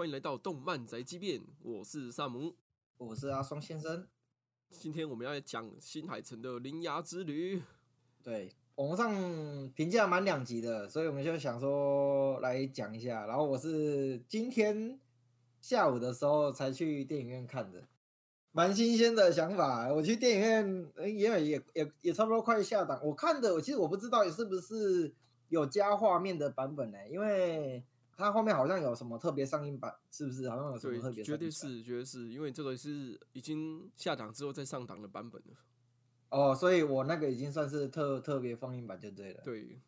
欢迎来到动漫宅急便，我是萨姆。我是阿双先生。今天我们要来讲新海诚的《铃芽之旅》。对，网上评价蛮两极的，所以我们就想说来讲一下。然后我是今天下午的时候才去电影院看的，蛮新鲜的想法。我去电影院，呃因为也也也差不多快下档。我看的，我其实我不知道是不是有加画面的版本呢、因为它后面好像有什么特别上映版，是不是？好像有什么特对，别绝对是，绝对是因为这个是已经下档之后再上档的版本了。哦，所以我那个已经算是特特别放映版就对了。对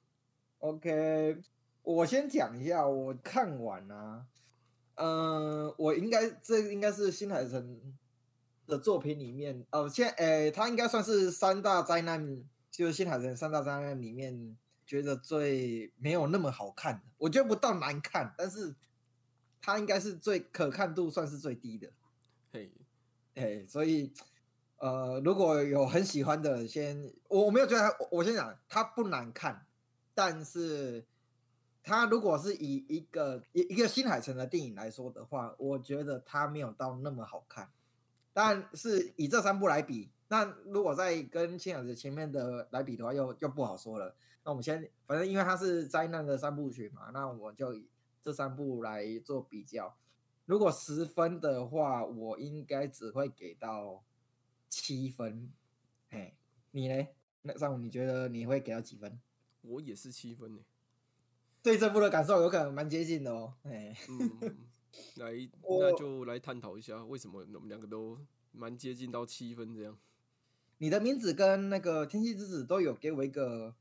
，OK，我先讲一下，我看完啊，嗯、我应该这应该是新海诚的作品里面，哦，现诶，他应该算是三大灾难，就是新海诚三大灾难里面觉得最没有那么好看的，我觉得不到难看，但是他应该是最可看度算是最低的，嘿，哎，所以呃，如果有很喜欢的人先，我我没有觉得他，我我先讲，它不难看，但是它如果是以一个一一个新海诚的电影来说的话，我觉得它没有到那么好看，但是以这三部来比，那如果再跟新海子前面的来比的话，又又不好说了。那我们先，反正因为它是灾难的三部曲嘛，那我就以这三部来做比较。如果十分的话，我应该只会给到七分。哎，你呢？那上午你觉得你会给到几分？我也是七分呢。对这部的感受有可能蛮接近的哦。哎，嗯，来，那就来探讨一下为什么我们两个都蛮接近到七分这样。你的名字跟那个《天气之子》都有给我一个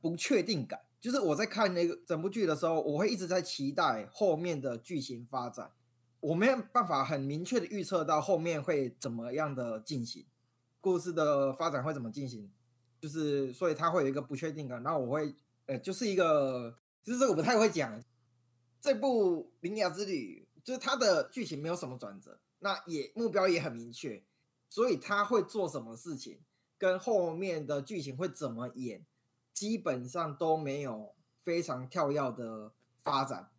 不确定感，就是我在看那个整部剧的时候，我会一直在期待后面的剧情发展，我没有办法很明确的预测到后面会怎么样的进行，故事的发展会怎么进行，就是所以它会有一个不确定感，然后我会呃就是一个，就是这个我不太会讲，这部《铃芽之旅》就是它的剧情没有什么转折，那也目标也很明确，所以他会做什么事情，跟后面的剧情会怎么演，基本上都没有非常跳跃的发展，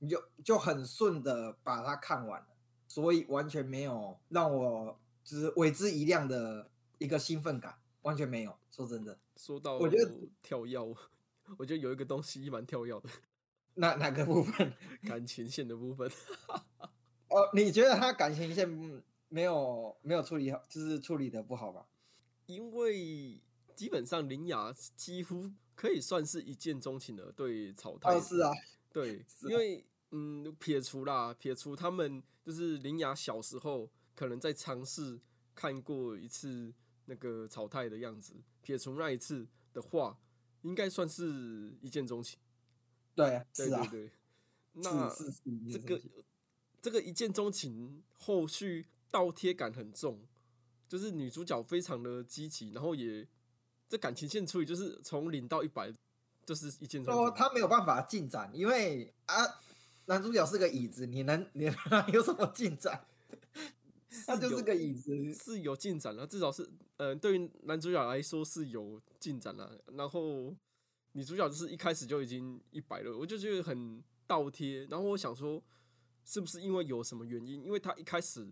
你就就很顺的把它看完了，所以完全没有让我就是为之一亮的一个兴奋感，完全没有。说真的，说到我觉得跳跃，我觉得有一个东西蛮跳跃的，哪哪个部分？感情线的部分。哦，你觉得他感情线嗯没有没有处理好，就是处理的不好吧？因为基本上林雅几乎可以算是一见钟情的对草太。哦，是啊，对，是因为嗯，撇除啦，撇除他们就是林雅小时候可能在尝试看过一次那个草太的样子，撇除那一次的话，应该算是一见钟情。对，对对对，那这个这个一见钟情后续倒贴感很重，就是女主角非常的积极，然后也这感情线处理就是从零到一百，就是一见钟说情。他没有办法进展，因为啊，男主角是个椅子，你能你 能有什么进展？他就是个椅子，是有进展了，至少是呃，对于男主角来说是有进展了。然后女主角就是一开始就已经一百了，我就觉得很倒贴。然后我想说，是不是因为有什么原因？因为他一开始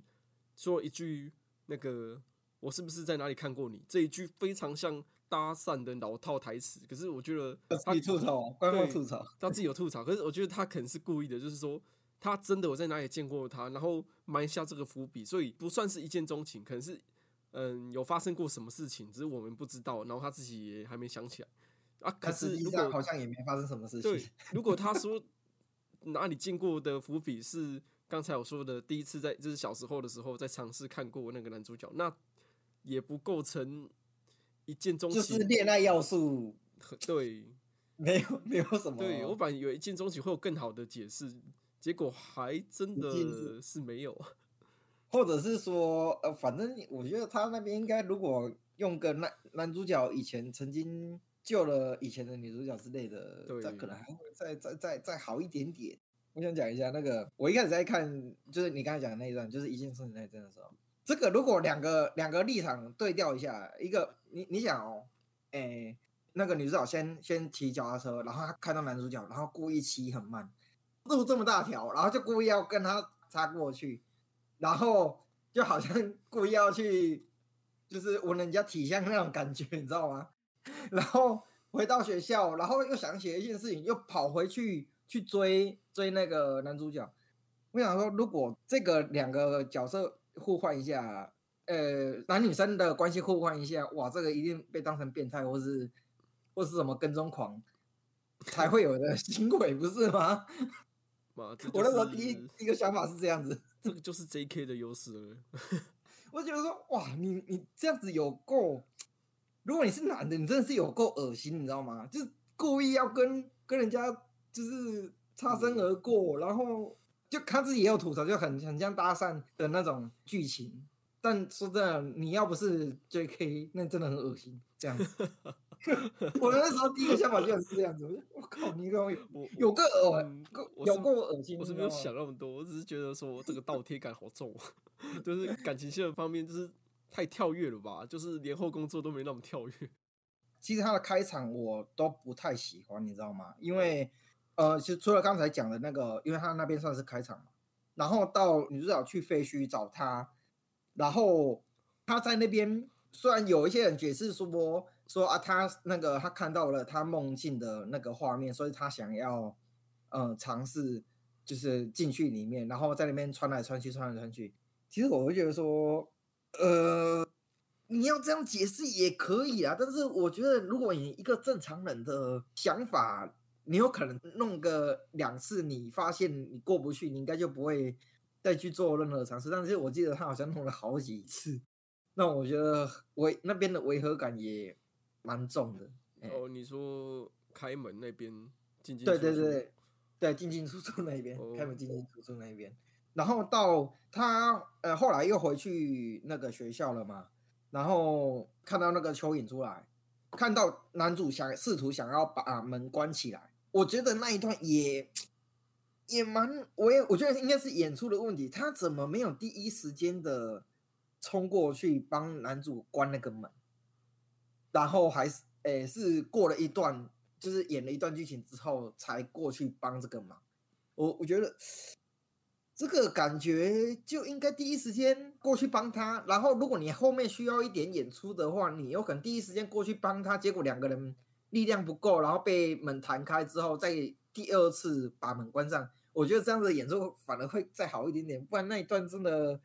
说一句那个“我是不是在哪里看过你”这一句非常像搭讪的老套台词，可是我觉得他自己吐槽，官方对吐槽，他自己有吐槽，可是我觉得他可能是故意的，就是说他真的我在哪里见过他，然后埋下这个伏笔，所以不算是一见钟情，可能是嗯有发生过什么事情，只是我们不知道，然后他自己也还没想起来啊。可是如果好像也没发生什么事对情。，如果他说哪里见过的伏笔是刚才我说的第一次在就是小时候的时候在尝试看过那个男主角，那也不构成一见钟情就情，是恋爱要素对。没有没有什么，对我本来以为一见钟情会有更好的解释，结果还真的是没有。或者是说，呃，反正我觉得他那边应该如果用个男男主角以前曾经救了以前的女主角之类的，对这可能还会再再再再好一点点。我想讲一下那个，我一开始在看，就是你刚才讲的那一段，就是一见钟情那一段的时候，这个如果两个两个立场对调一下，一个你你想哦，诶、那个女主角先先骑脚踏车，然后她看到男主角，然后故意骑很慢，路这么大条，然后就故意要跟他擦过去，然后就好像 故意要去，就是闻人家体香那种感觉，你知道吗？然后回到学校，然后又想起一件事情，又跑回去去追追那个男主角。我想说，如果这个两个角色互换一下，呃，男女生的关系互换一下，哇，这个一定被当成变态，或是或是什么跟踪狂才会有的 行为，不是吗？我那时候第一第一个想法是这样子，这个就是 J.K. 的优势了。我觉得说，哇，你你这样子有够，如果你是男的，你真的是有够恶心，你知道吗？就是故意要跟跟人家就是擦身而过，然后就他自己也有吐槽，就很很像搭讪的那种剧情。但说真的，你要不是 J.K.，那真的很恶心。这样子，我那时候第一个想法就是这样子。我靠，你跟我有我有个恶嗯有我是够恶心，我是没有想那么多，我只是觉得说这个倒贴感好重，就是感情线的方面就是太跳跃了吧，就是连后工作都没那么跳跃。其实他的开场我都不太喜欢，你知道吗？因为呃，其实除了刚才讲的那个，因为他那边算是开场嘛，然后到女主角去废墟找他，然后他在那边虽然有一些人解释说说啊，他那个他看到了他梦境的那个画面，所以他想要呃尝试就是进去里面，然后在那边穿来穿去，穿来穿去。其实我会觉得说，呃，你要这样解释也可以啊，但是我觉得如果你一个正常人的想法，你有可能弄个两次，你发现你过不去，你应该就不会再去做任何尝试。但是我记得他好像弄了好几次，那我觉得违那边的违和感也蛮重的。哎哦，你说开门那边进进对出出对对对，进进出出那一边，开门进进哦出出那一边，然后到他呃后来又回去那个学校了嘛，然后看到那个蚯蚓出来，看到男主想试图想要把门关起来，我觉得那一段也也蛮，我也我觉得应该是演出的问题，他怎么没有第一时间的冲过去帮男主关那个门，然后还是诶是过了一段，就是演了一段剧情之后才过去帮这个忙。我我觉得这个感觉就应该第一时间过去帮他，然后如果你后面需要一点演出的话，你有可能第一时间过去帮他，结果两个人力量不够，然后被门弹开之后，再第二次把门关上。我觉得这样子的演出反而会再好一点点，不然那一段真的，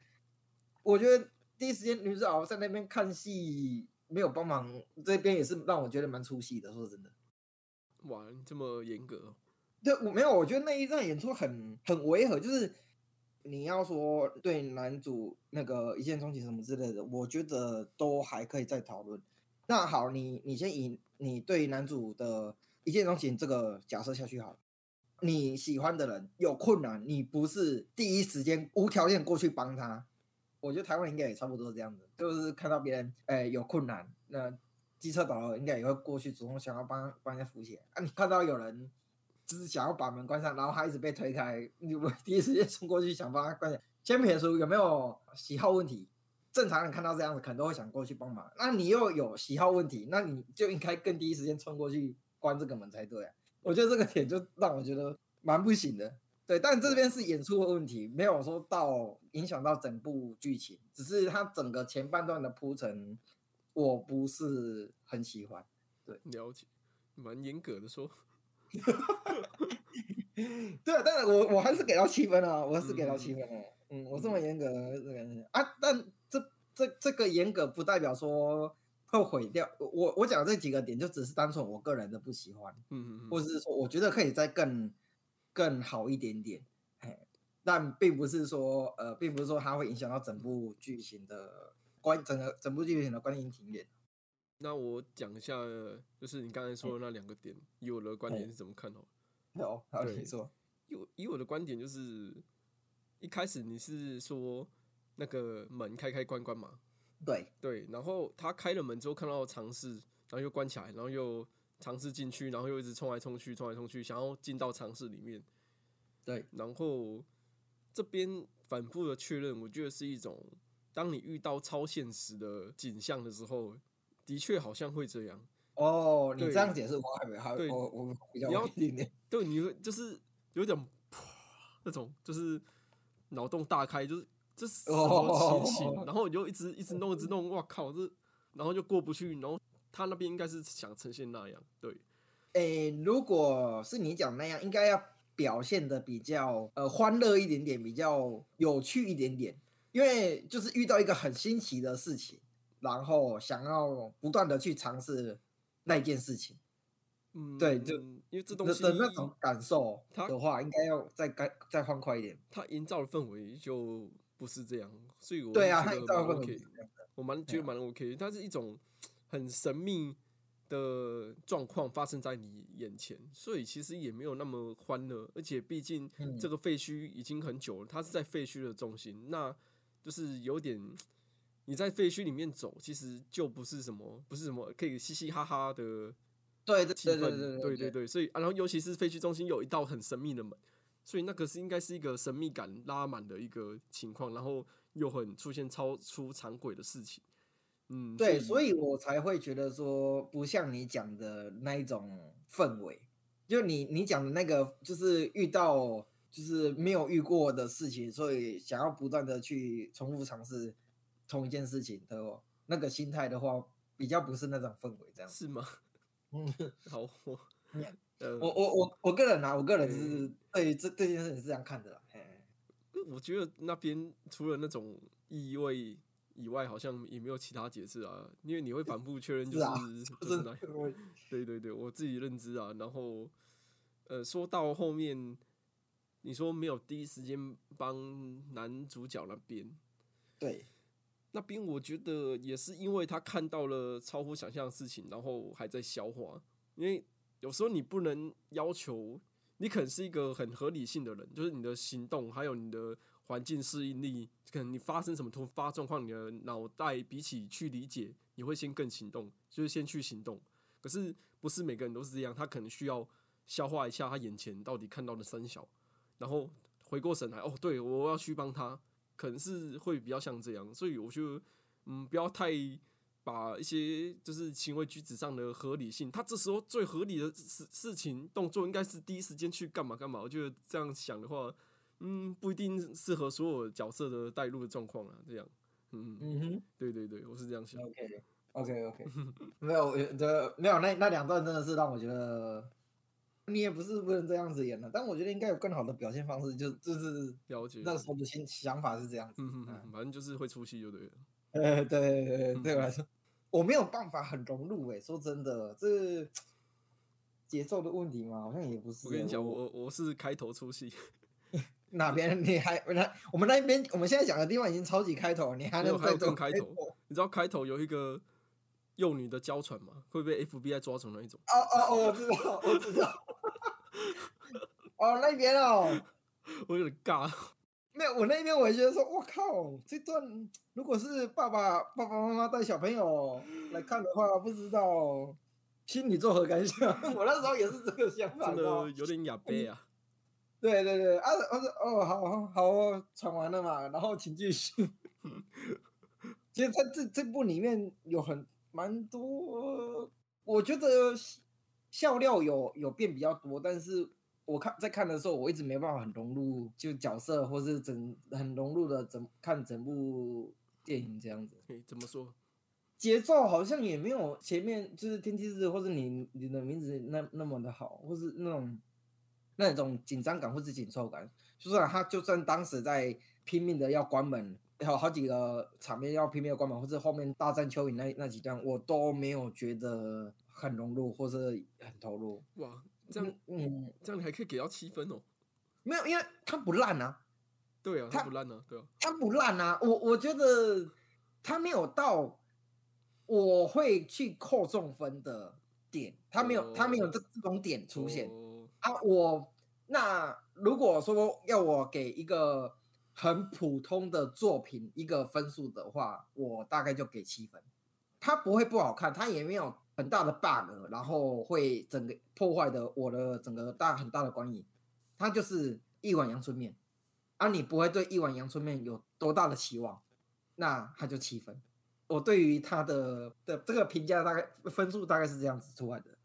我觉得第一时间女主角在那边看戏没有帮忙，这边也是让我觉得蛮出戏的。说真的，哇，你这么严格哦，对我没有，我觉得那一段演出很很违和，就是你要说对男主那个一见钟情什么之类的，我觉得都还可以再讨论。那好，你你先以你对男主的一见钟情这个假设下去好了。你喜欢的人有困难，你不是第一时间无条件过去帮他。我觉得台湾应该也差不多这样子，就是看到别人哎、有困难，那机车导游应该也会过去主动想要帮帮人家扶起来啊。你看到有人就是想要把门关上，然后他一直被推开，你会 第一时间冲过去想帮他关起来？先撇除有没有喜好问题，正常人看到这样子可能都会想过去帮忙。那你又有喜好问题，那你就应该更第一时间冲过去关这个门才对啊。我觉得这个点就让我觉得蛮不行的。对，但这边是演出的问题，没有说到影响到整部剧情，只是它整个前半段的铺陈，我不是很喜欢。对了解，蛮严格的说。对啊，但是我我还是给到七分啊，我还是给到七分的。嗯，我这么严格的这个啊，但这这这个严格不代表说会毁掉我我讲这几个点，就只是单纯我个人的不喜欢。嗯嗯嗯，或者是说我觉得可以再更更好一点点，嘿，但并不是说呃，并不是说它会影响到整部剧情的观整个整部剧情的观影体验。那我讲一下，就是你刚才说的那两个点，以我的观点是怎么看 哦？好，你说，以以我的观点就是，一开始你是说那个门开开关关嘛，对对，然后他开了门之后看到尝试，然后又关起来，然后又尝试进去，然后又一直冲来冲去，冲来冲去，想要进到尝试里面，对然后这边反复的确认，我觉得是一种，当你遇到超现实的景象的时候，的确好像会这样。哦，你这样解释我还没还对我我比较你要一点点，对，你会就是有点 那种，就是脑洞大开，就是这是什么奇情，哦。然后你就一直一直弄一直弄，哇靠，这然后就过不去，然后他那边应该是想呈现那样，对，诶，如果是你讲那样，应该要表现的比较呃欢乐一点点，比较有趣一点点，因为就是遇到一个很新奇的事情，然后想要不断的去尝试那件事情。嗯，对就因为这东西的的那种感受它的话，应该要再该再欢快一点。他营造的氛围就不是这样，所以我对啊，觉得蛮 OK，我蛮觉得蛮 OK，它是一种很神秘的状况发生在你眼前，所以其实也没有那么欢乐，而且毕竟嗯。这个废墟已经很久了，它是在废墟的中心，那就是有点你在废墟里面走，其实就不是什么不是什么可以嘻嘻哈哈的对对气氛，对对对对对。对，所以、啊、然后尤其是废墟中心有一道很神秘的门，所以那个是应该是一个神秘感拉满的一个情况，然后又很出现超出常轨的事情，嗯，对，所以我才会觉得说，不像你讲的那一种氛围，就你你讲的那个，就是遇到就是没有遇过的事情，所以想要不断的去重复尝试同一件事情的那个心态的话，比较不是那种氛围这样。是吗？嗯，好，我我我我我个人啊，我个人是对这这件事情是这样看的啦。嘿我觉得那边除了那种意味以外，好像也没有其他解释啊，因为你会反复确认，就是啊 就是是那我 对对对，我自己认知啊。然后，呃，说到后面，你说没有第一时间帮男主角那边，对那边我觉得也是因为他看到了超乎想象的事情，然后还在消化。因为有时候你不能要求，你可能是一个很合理性的人，就是你的行动还有你的环境适应力，可能你发生什么突发状况，你的脑袋比起去理解，你会先更行动，就是先去行动。可是不是每个人都是这样，他可能需要消化一下他眼前到底看到的三小，然后回过神来，哦，对我要去帮他，可能是会比较像这样，所以我就嗯，不要太把一些就是行为举止上的合理性，他这时候最合理的事事情动作应该是第一时间去干嘛干嘛。我觉得这样想的话，嗯，不一定适合所有角色的带入的状况啊。这样，嗯，嗯哼。对对对，我是这样想。OK OK OK，没有，呃这没有那那两段真的是让我觉得，你也不是不能这样子演的，但我觉得应该有更好的表现方式，就就是了解。那时候的心想法是这样子。嗯哼哼，反正就是会出戏就对了。呃，对对对，对我来说，我没有办法很融入诶、说真的，这节奏的问题嘛，好像也不是。我跟你讲，我我是开头出戏，哪边你还那我们那边我们现在讲的地方已经超级开头，你还能再做更开头你知道开头有一个幼女的娇喘吗？会被 FBI 抓成那一种。哦哦哦，我知道，我知道。哦，那边哦。我有点尬。没有，我那边我也觉得说，我靠，这段如果是爸爸爸爸妈妈带小朋友来看的话，不知道心里作何感想？我那时候也是这个想法，真的有点哑巴啊。对对对，啊，我说哦，好好传完了嘛，然后请继续。其实在这这部里面有很蛮多，我觉得笑料有有变比较多，但是我看在看的时候，我一直没办法很融入就角色，或是整很融入的整看整部电影这样子。嘿，怎么说？节奏好像也没有前面就是《天气日》或者你你的名字那那么的好，或是那种那种紧张感或是紧凑感。就算他就算当时在拼命的要关门，有好几个场面要拼命的关门，或是后面大战蚯蚓那那几段，我都没有觉得很融入或是很投入。哇，这样嗯嗯，这样你还可以给到七分哦。没有，因为它不烂啊，对啊，他他不烂啊，对啊。它不烂啊，我我觉得它没有到我会去扣中分的点，它没有它没有这这种点出现。哦啊，我那如果说要我给一个很普通的作品一个分数的话，我大概就给七分。它不会不好看，它也没有很大的 bug，然后会整个破坏的我的整个大很大的观影。它就是一碗阳春面，啊，你不会对一碗阳春面有多大的期望，那它就七分。我对于它的的这个评价大概分数大概是这样子出来的。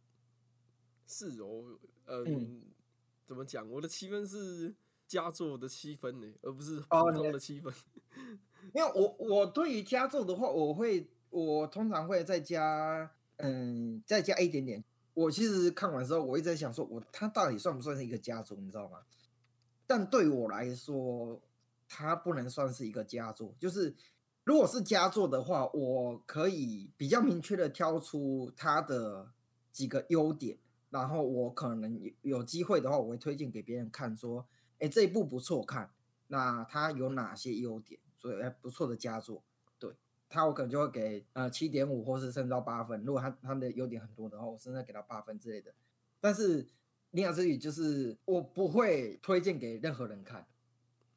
是哦，嗯，嗯怎么讲？我的七分是佳作的七分呢，而不是哦普通的七分。因为我我对于佳作的话，我会我通常会再加嗯再加一点点。我其实看完之后，我一直在想说，我他到底算不算是一个佳作，你知道吗？但对我来说，它不能算是一个佳作。就是如果是佳作的话，我可以比较明确的挑出它的几个优点，然后我可能有有机会的话，我会推荐给别人看，说，哎，这一部不错看，那它有哪些优点？所以，哎，不错的佳作，对它我可能就会给呃七点五，或是甚至到八分。如果他他的优点很多的话，我甚至给他八分之类的。但是《领养之旅》就是我不会推荐给任何人看，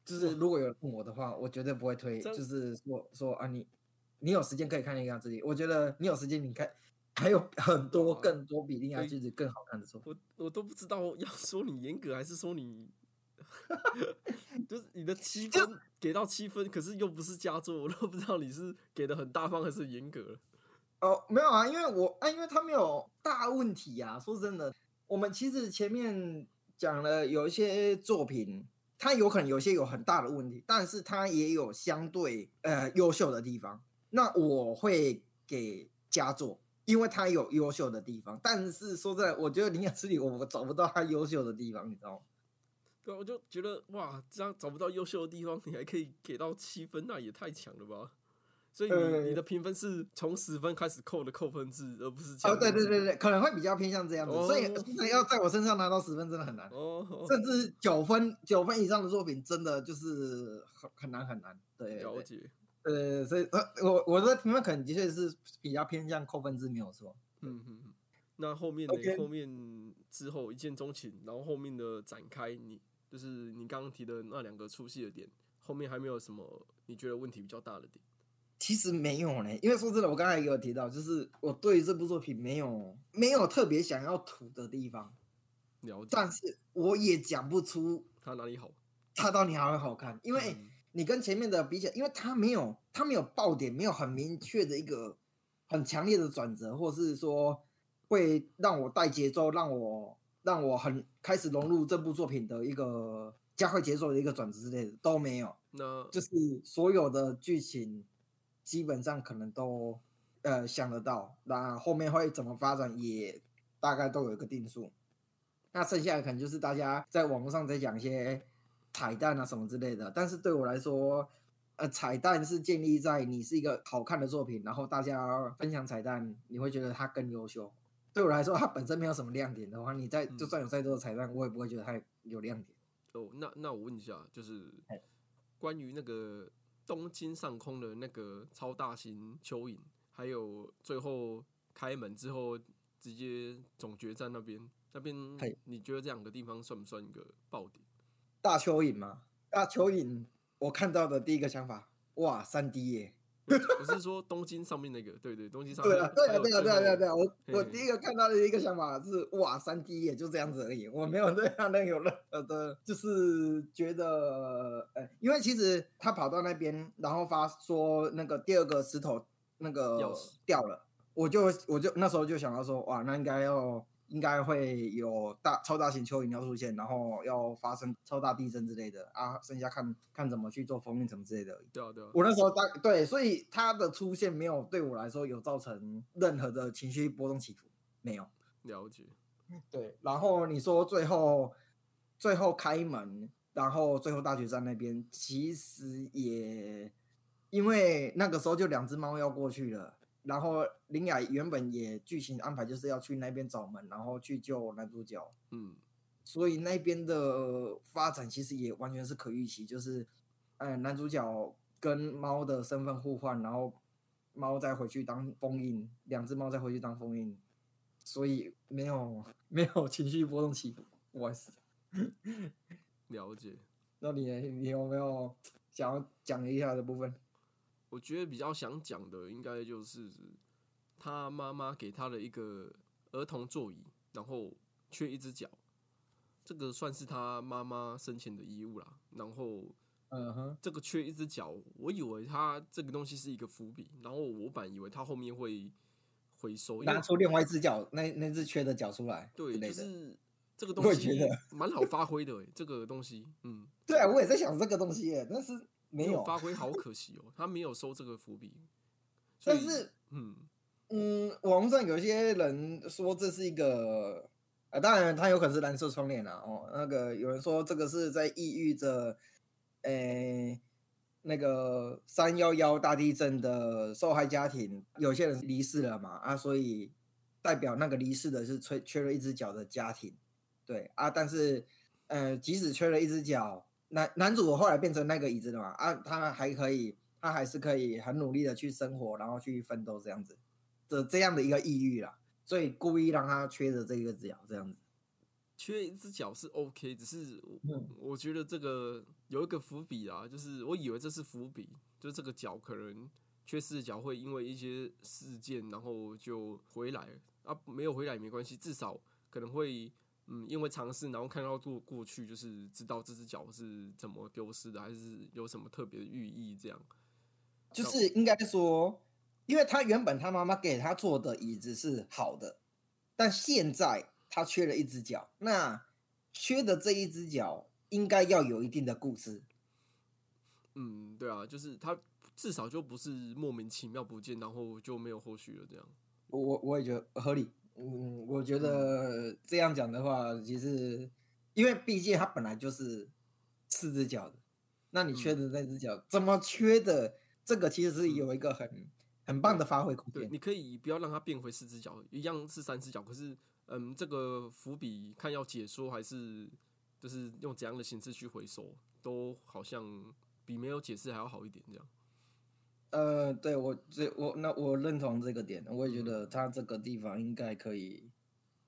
就是如果有人问我的话，我绝对不会推，就是说说啊你你有时间可以看《领养之旅》，我觉得你有时间你看还有很多更多比《领养对之旅》更好看的作品。我我都不知道要说你严格还是说你，就是你的七分给到七分，可是又不是佳作，我都 不知道你是给的很大方还是严格。哦，没有啊，因为我啊，因为他没有大问题啊、说真的，我们其实前面讲了有一些作品，它有可能有些有很大的问题，但是它也有相对呃优秀的地方。那我会给佳作，因为它有优秀的地方。但是说真的，我觉得《灵感之旅》我找不到它优秀的地方，你知道吗？对啊，我就觉得哇，这样找不到优秀的地方，你还可以给到七分，那也太强了吧！所以你、呃你的评分是从十分开始扣的扣分制，而不是加哦，对对对对，可能会比较偏向这样子，所以哦真的要在我身上拿到十分真的很难。哦，哦甚至九分九分以上的作品，真的就是很很难很难。对对对了解，呃，所以呃，我我的评分可能的确是比较偏向扣分制，没有错。嗯嗯嗯。那后面呢 OK 后面之后一见钟情，然后后面的展开，你就是你刚刚提的那两个出戏的点，后面还没有什么你觉得问题比较大的点？其实没有呢，因为说真的，我刚才也有提到，就是我对这部作品没有没有特别想要吐的地方，了解，但是我也讲不出它哪里好？它到底好会好看，因为嗯你跟前面的比起来，因为它没有它没有爆点，没有很明确的一个很强烈的转折，或是说会让我带节奏，让我让我很开始融入这部作品的一个加快节奏的一个转折之类的都没有，那就是所有的剧情基本上可能都呃想得到，那后面会怎么发展也大概都有一个定数。那剩下的可能就是大家在网络上在讲一些彩蛋啊什么之类的，但是对我来说，呃，彩蛋是建立在你是一个好看的作品，然后大家分享彩蛋，你会觉得它更优秀。对我来说，它本身没有什么亮点的话，你在就嗯算有再多的彩蛋，我也不会觉得它有亮点。哦，那那我问一下，就是哎关于那个东京上空的那个超大型蚯蚓，还有最后开门之后直接总决战那边，那边你觉得这两个地方算不算一个爆点？大蚯蚓吗？大蚯蚓，我看到的第一个想法，哇，三 D 耶！我是说东京上面那个，对对，东京上面对啊，对啊，对啊，对啊，对啊，对啊！我我第一个看到的一个想法是，哇，三 D 也就这样子而已，我没有对他那有任何的，就是觉得，呃，因为其实他跑到那边，然后发说那个第二个石头那个掉了，我就我就那时候就想到说，哇，那应该要应该会有大超大型蚯蚓要出现，然后要发生超大地震之类的啊，剩下看看怎么去做封印什么之类的。对啊对啊，我那时候大对，所以它的出现没有对我来说有造成任何的情绪波动起伏，没有。了解，对，然后你说最后最后开门，然后最后大决战那边，其实也因为那个时候就两只猫要过去了，然后林雅原本也剧情安排就是要去那边找门，然后去救男主角，嗯，所以那边的发展其实也完全是可预期，就是，呃，男主角跟猫的身份互换，然后猫再回去当封印，两只猫再回去当封印，所以没有没有情绪波动起伏。我是，了解。那你你有没有想要讲一下的部分？我觉得比较想讲的，应该就是他妈妈给他的一个儿童座椅，然后缺一只脚，这个算是他妈妈生前的遗物啦。然后嗯哼，这个缺一只脚，我以为他这个东西是一个伏笔，然后我本以为他后面会回收，拿出另外一只脚，那那只缺的脚出来之对，就是这个东西蛮好发挥的诶，这个东西，嗯，对啊，我也在想这个东西耶，但是没有。发挥，好可惜哦，他没有收这个伏笔。但是，嗯，嗯，网上有些人说这是一个，呃，当然他有可能是蓝色窗帘啦。哦，那个有人说这个是在抑郁着，诶、那个三幺幺大地震的受害家庭，有些人离世了嘛，啊，所以代表那个离世的是缺缺了一只脚的家庭，对啊，但是，呃，即使缺了一只脚，男男主后来变成那个椅子了嘛，啊，他还可以，他还是可以很努力的去生活，然后去奋斗这样子的这样的一个抑郁啦，所以故意让他缺着这个脚这样子。缺一只脚是 OK，只是我嗯我觉得这个有一个伏笔啊，就是我以为这是伏笔，就这个脚可能缺失的脚会因为一些事件，然后就回来啊，没有回来也没关系，至少可能会嗯，因为尝试，然后看到过过去，就是知道这只脚是怎么丢失的，还是有什么特别的寓意这样。就是应该说，因为他原本他妈妈给他做的椅子是好的，但现在他缺了一只脚，那缺的这一只脚应该要有一定的故事。嗯，对啊，就是他至少就不是莫名其妙不见，然后就没有后续了这样。我我我也觉得合理。嗯，我觉得这样讲的话，其实因为毕竟它本来就是四只脚的，那你缺的那只脚、怎么缺的？这个其实是有一个很、很棒的发挥空对，间。你可以不要让它变回四只脚，一样是三只脚，可是嗯，这个伏笔看要解说还是就是用怎样的形式去回收，都好像比没有解释还要好一点这样。呃，对我这我那我认同这个点，我也觉得他这个地方应该可以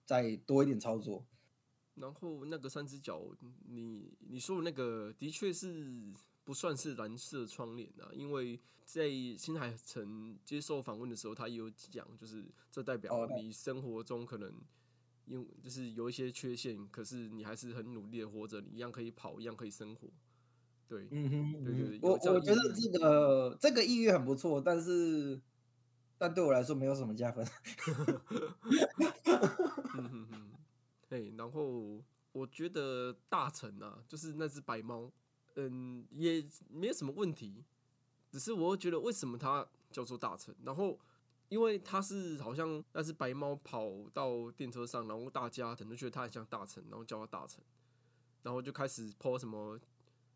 再多一点操作。然后那个三只脚，你你说的那个的确是不算是蓝色窗帘啊，因为在新海诚接受访问的时候，他也有讲，就是这代表你生活中可能因就是有一些缺陷，可是你还是很努力的活着，你一样可以跑，一样可以生活。对，嗯哼，对对我我觉得这个这个意愿很不错，但是但对我来说没有什么加分。嗯哼哼，哎，然后我觉得大臣啊，就是那只白猫，嗯，也没有什么问题，只是我会觉得为什么它叫做大臣，然后因为它是好像那只白猫跑到电车上，然后大家可能觉得它很像大臣，然后叫它大臣，然后就开始 po 什么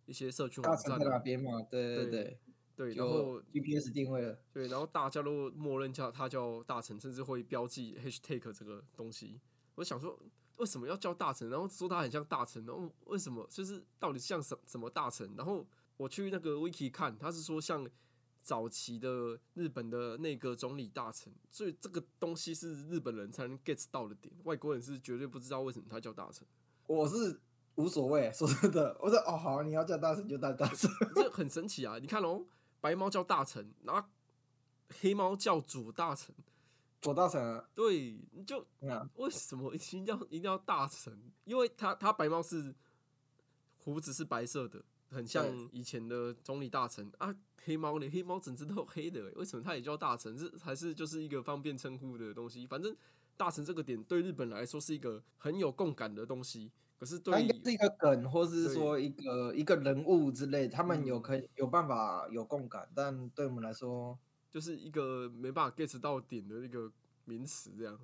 一些社群大城在哪网站那，边嘛？对对对对，对，然后 GPS 定位了。对，然后大家都默认叫它叫大臣，甚至会标记 hashtag 这个东西。我想说，为什么要叫大臣？然后说它很像大臣，然后为什么就是到底像什什么大臣？然后我去那个 wiki 看，他是说像早期的日本的内阁总理大臣，所以这个东西是日本人才能 get 到的点，外国人是绝对不知道为什么他叫大臣。我是无所谓，说真的，我说哦好，你要叫大神就叫大神。这很神奇啊！你看哦，白猫叫大臣，然后黑猫叫左大臣，左大臣啊，对，你就嗯为什么一定要一定要大臣？因为他他白猫是胡子是白色的，很像以前的总理大臣啊。黑猫呢？黑猫整只都有黑的欸，为什么它也叫大臣？这还是就是一个方便称呼的东西。反正大臣这个点对日本来说是一个很有共感的东西，可是对它应该是一个梗，或是说一个一个人物之类，他们有嗯可以有办法有共感，但对我们来说，就是一个没办法 get 到点的一个名词，这样。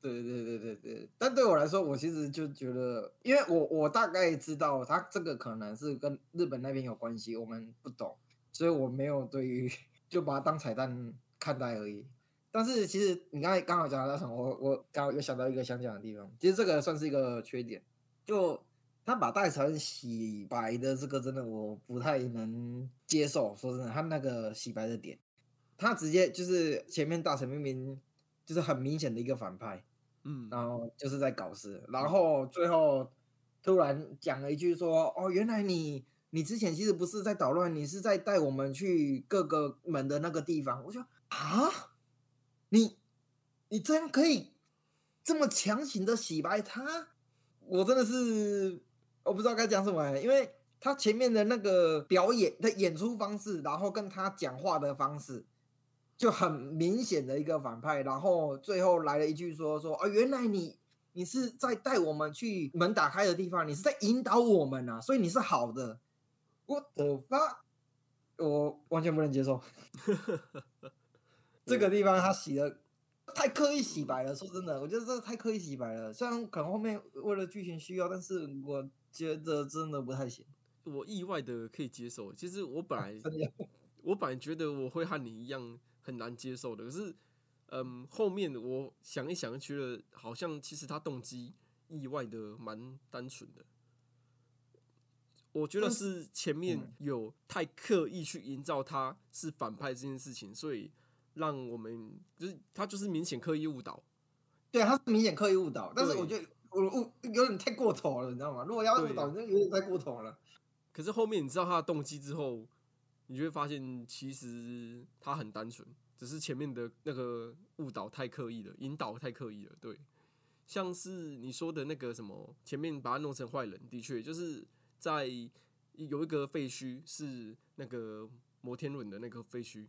对对对对对，但对我来说，我其实就觉得，因为我我大概知道他这个可能是跟日本那边有关系，我们不懂，所以我没有对于就把它当彩蛋看待而已。但是其实你刚才刚好讲到那什么，我我刚好有想到一个想讲的地方，其实这个算是一个缺点，就他把戴成洗白的这个真的我不太能接受，说真的，他那个洗白的点，他直接就是前面大成明明就是很明显的一个反派，嗯，然后就是在搞事，然后最后突然讲了一句说：“哦，原来你你之前其实不是在捣乱，你是在带我们去各个门的那个地方。”我就啊，你你这样可以这么强行的洗白他，我真的是我不知道该讲什么欸，因为他前面的那个表演的演出方式，然后跟他讲话的方式。就很明显的一个反派，然后最后来了一句说说啊，原来你你是在带我们去门打开的地方，你是在引导我们啊，所以你是好的。我的发，我完全不能接受。这个地方他洗的太刻意洗白了，说真的，我觉得这太刻意洗白了。虽然可能后面为了剧情需要，但是我觉得真的不太行。我意外的可以接受。其实我本来 我本来觉得我会和你一样很难接受的，可是，嗯，后面我想一想，觉得好像其实他动机意外的蛮单纯的。我觉得是前面嗯有太刻意去营造他是反派这件事情，所以让我们就是他就是明显刻意误导。对，他是明显刻意误导，但是我觉得我误有点太过头了，你知道吗？如果要误对导，那有点太过头了。可是后面你知道他的动机之后，你就会发现其实他很单纯，只是前面的那个误导太刻意了，引导太刻意了。对，像是你说的那个什么，前面把他弄成坏人，的确就是在有一个废墟是那个摩天轮的那个废墟，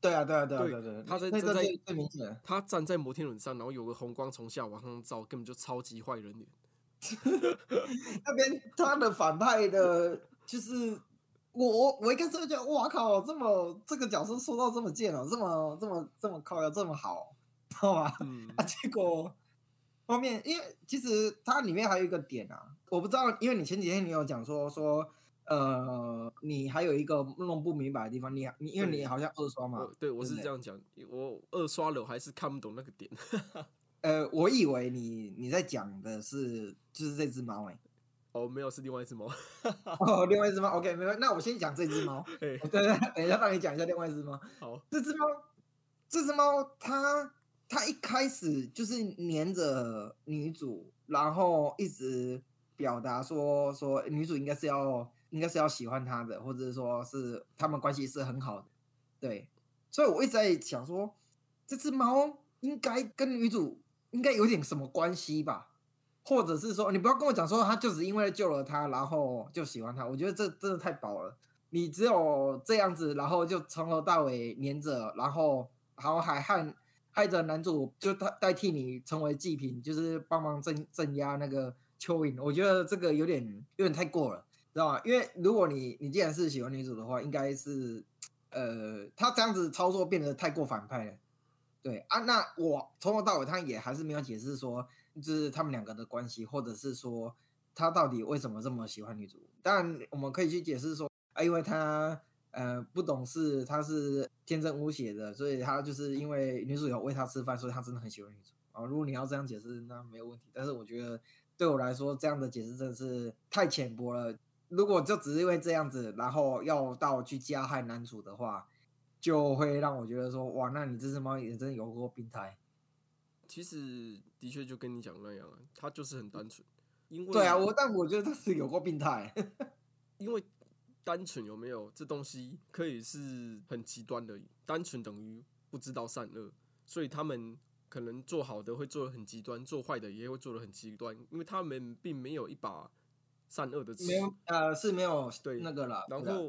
对啊，对啊，对啊，对对对，他在站在那个最最明显。他站在摩天轮上，然后有个红光从下往上照，根本就超级坏人脸。那边他的反派的，就是我我我一开始就觉得，哇靠，这么这个角色塑造这么贱哦，这么这么这么靠要这么好，知道吗？嗯啊，结果后面因为其实它里面还有一个点啊，我不知道，因为你前几天你有讲说说。呃，你还有一个弄不明白的地方，你你因为你好像二刷嘛我，对我是这样讲，我二刷了，我还是看不懂那个点。呃，我以为你你在讲的是就是这只猫哎、哦，没有，是另外一只猫。哦，另外一只猫，OK，没关系，那我先讲这只猫。嘿对对，等一下让你讲一下另外一只猫。好，这只猫，这只猫它它一开始就是黏着女主，然后一直表达说说女主应该是要应该是要喜欢他的，或者说是他们关系是很好的。对，所以我一直在想说，这只猫应该跟女主应该有点什么关系吧？或者是说，你不要跟我讲说，他就是因为救了他，然后就喜欢他。我觉得这真的太薄了。你只有这样子，然后就从头到尾黏着，然后然后还害害着男主，就他代替你成为祭品，就是帮忙镇镇压那个蚯蚓。我觉得这个有点有点太过了，知道吗？因为如果你你既然是喜欢女主的话，应该是呃，他这样子操作变得太过反派了。对啊，那我从头到尾他也还是没有解释说，就是他们两个的关系，或者是说他到底为什么这么喜欢女主。当然，我们可以去解释说，啊，因为他呃不懂事，他是天真无邪的，所以他就是因为女主有喂他吃饭，所以他真的很喜欢女主啊。如果你要这样解释，那没有问题。但是我觉得对我来说，这样的解释真的是太浅薄了。如果就只是因为这样子，然后要到去加害男主的话，就会让我觉得说，哇，那你这只猫也真的有过病态。其实的确就跟你讲那样啊，它就是很单纯。因为对啊，我但我觉得他是有过病态。因为单纯有没有这东西可以是很极端的，单纯等于不知道善恶，所以他们可能做好的会做的很极端，做坏的也会做的很极端，因为他们并没有一把善恶的词没，有呃是没有对那个了，然后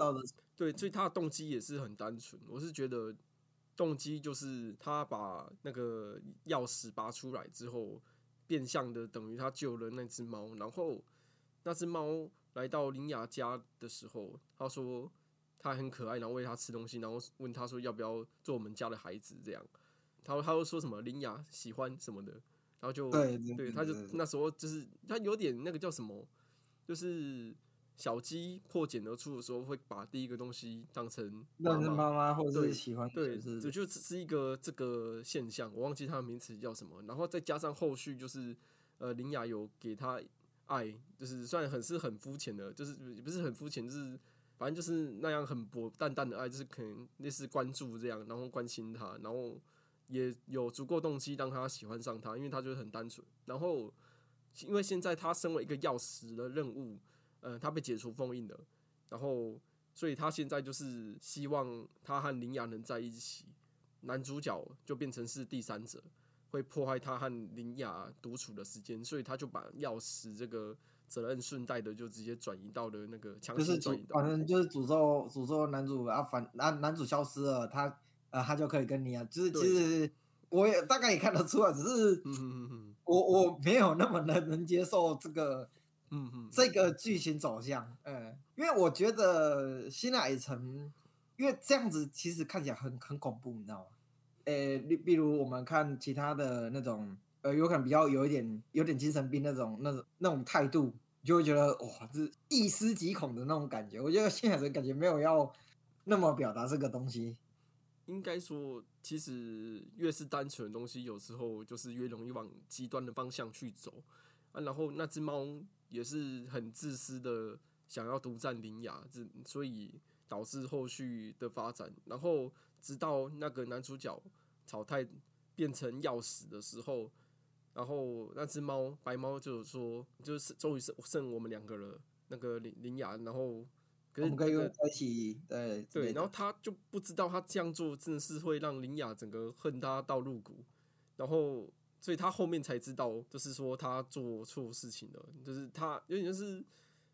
对所以他的动机也是很单纯。我是觉得动机就是他把那个钥匙拔出来之后，变相的等于他救了那只猫，然后那只猫来到林雅家的时候，他说他很可爱，然后喂他吃东西，然后问他说要不要做我们家的孩子这样。他他又说什么林雅喜欢什么的，然后就对他就那时候就是他有点那个叫什么，就是小鸡破茧而出的时候，会把第一个东西当成妈妈。妈妈或者对是喜欢，对，是这就只是一个这个现象，我忘记它的名词叫什么。然后再加上后续就是，呃，林雅有给他爱，就是虽然很是很肤浅的，就是也不是很肤浅，就是反正就是那样很薄淡淡的爱，就是可能类似关注这样，然后关心他，然后也有足够动机让他喜欢上他，因为他就是很单纯。然后因为现在他身为一个钥匙的任务，呃，他被解除封印了，然后所以他现在就是希望他和林雅能在一起，男主角就变成是第三者，会破坏他和林雅独处的时间，所以他就把钥匙这个责任顺带的就直接转移到了那个强就是行转移诅，反。正就是诅咒诅咒男主啊，反啊男主消失了，他呃他就可以跟你啊，就是其对实我也大概也看得出来，只是嗯嗯嗯我我没有那么能能接受这个嗯嗯，这个剧情走向，嗯，因为我觉得新海诚，因为这样子其实看起来很很恐怖，你知道吗？呃，例比如我们看其他的那种，呃，有可能比较有一点有点精神病那种那种那种态度，你就会觉得哇，这一思极恐的那种感觉。我觉得新海诚感觉没有要那么表达这个东西，应该说，其实越是单纯的东西，有时候就是越容易往极端的方向去走啊。然后那只猫也是很自私的，想要独占林雅，这所以导致后续的发展。然后直到那个男主角草太变成要死的时候，然后那只猫白猫就说，就是终于是剩我们两个了，那个林林雅，然后可是我们可以那个在一起，对对，然后他就不知道他这样做真的是会让林雅整个恨他到入骨，然后所以他后面才知道，就是说他做错事情了，就是他有点就是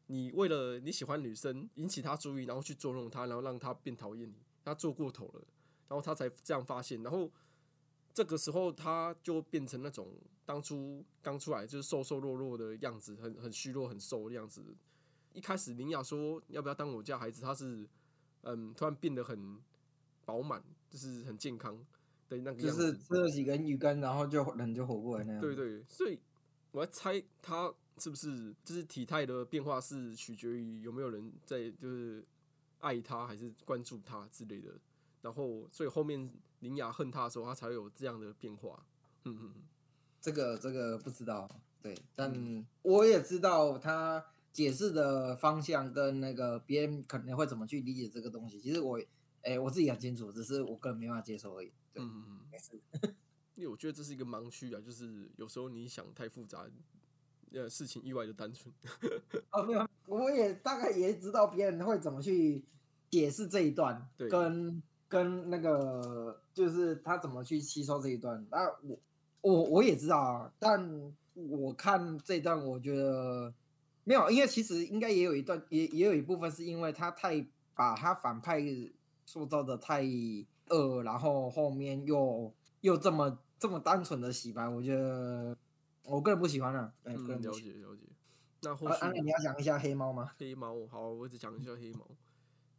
你为了你喜欢女生引起他注意，然后去捉弄他，然后让他变讨厌你，他做过头了，然后他才这样发现，然后这个时候他就变成那种当初刚出来就是瘦瘦弱弱的样子，很很虚弱、很瘦的样子。一开始林雅说要不要当我家孩子，他是嗯突然变得很饱满，就是很健康的那个就样子。是吃了几根鱼干，然后就人就活过来那样。对对，所以我在猜他是不是就是体态的变化是取决于有没有人在就是爱他还是关注他之类的。然后，所以后面林雅恨他的时候，他才会有这样的变化。嗯嗯嗯，这个这个不知道，对，嗯但我也知道他解释的方向跟那个别人可能会怎么去理解这个东西。其实我，哎、我自己很清楚，只是我个人没办法接受而已。对，嗯没事。因为我觉得这是一个盲区啊，就是有时候你想太复杂，呃，事情意外的单纯。哦，没有，我也大概也知道别人会怎么去解释这一段，对跟跟那个就是他怎么去吸收这一段。那我我我也知道啊，但我看这一段，我觉得没有，因为其实应该也有一段，也也有一部分是因为他太把他反派塑造的太恶，然后后面又又这么这么单纯的洗白，我觉得我个人不喜欢啊，哎、嗯，个人不了。解了解。那后啊，续啊你要讲一下黑猫吗？黑猫，好，我只讲一下黑猫。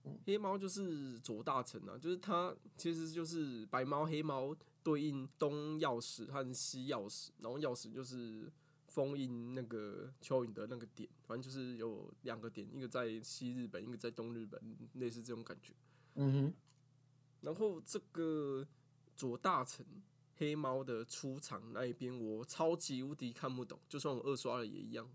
嗯黑猫就是左大臣啊，就是他其实就是白猫黑猫对应东钥匙和西钥匙，然后钥匙就是封印那个蚯蚓的那个点，反正就是有两个点，一个在西日本，一个在东日本，类似这种感觉。嗯哼。然后这个左大臣黑猫的出场那一边，我超级无敌看不懂，就算我二刷了也一样。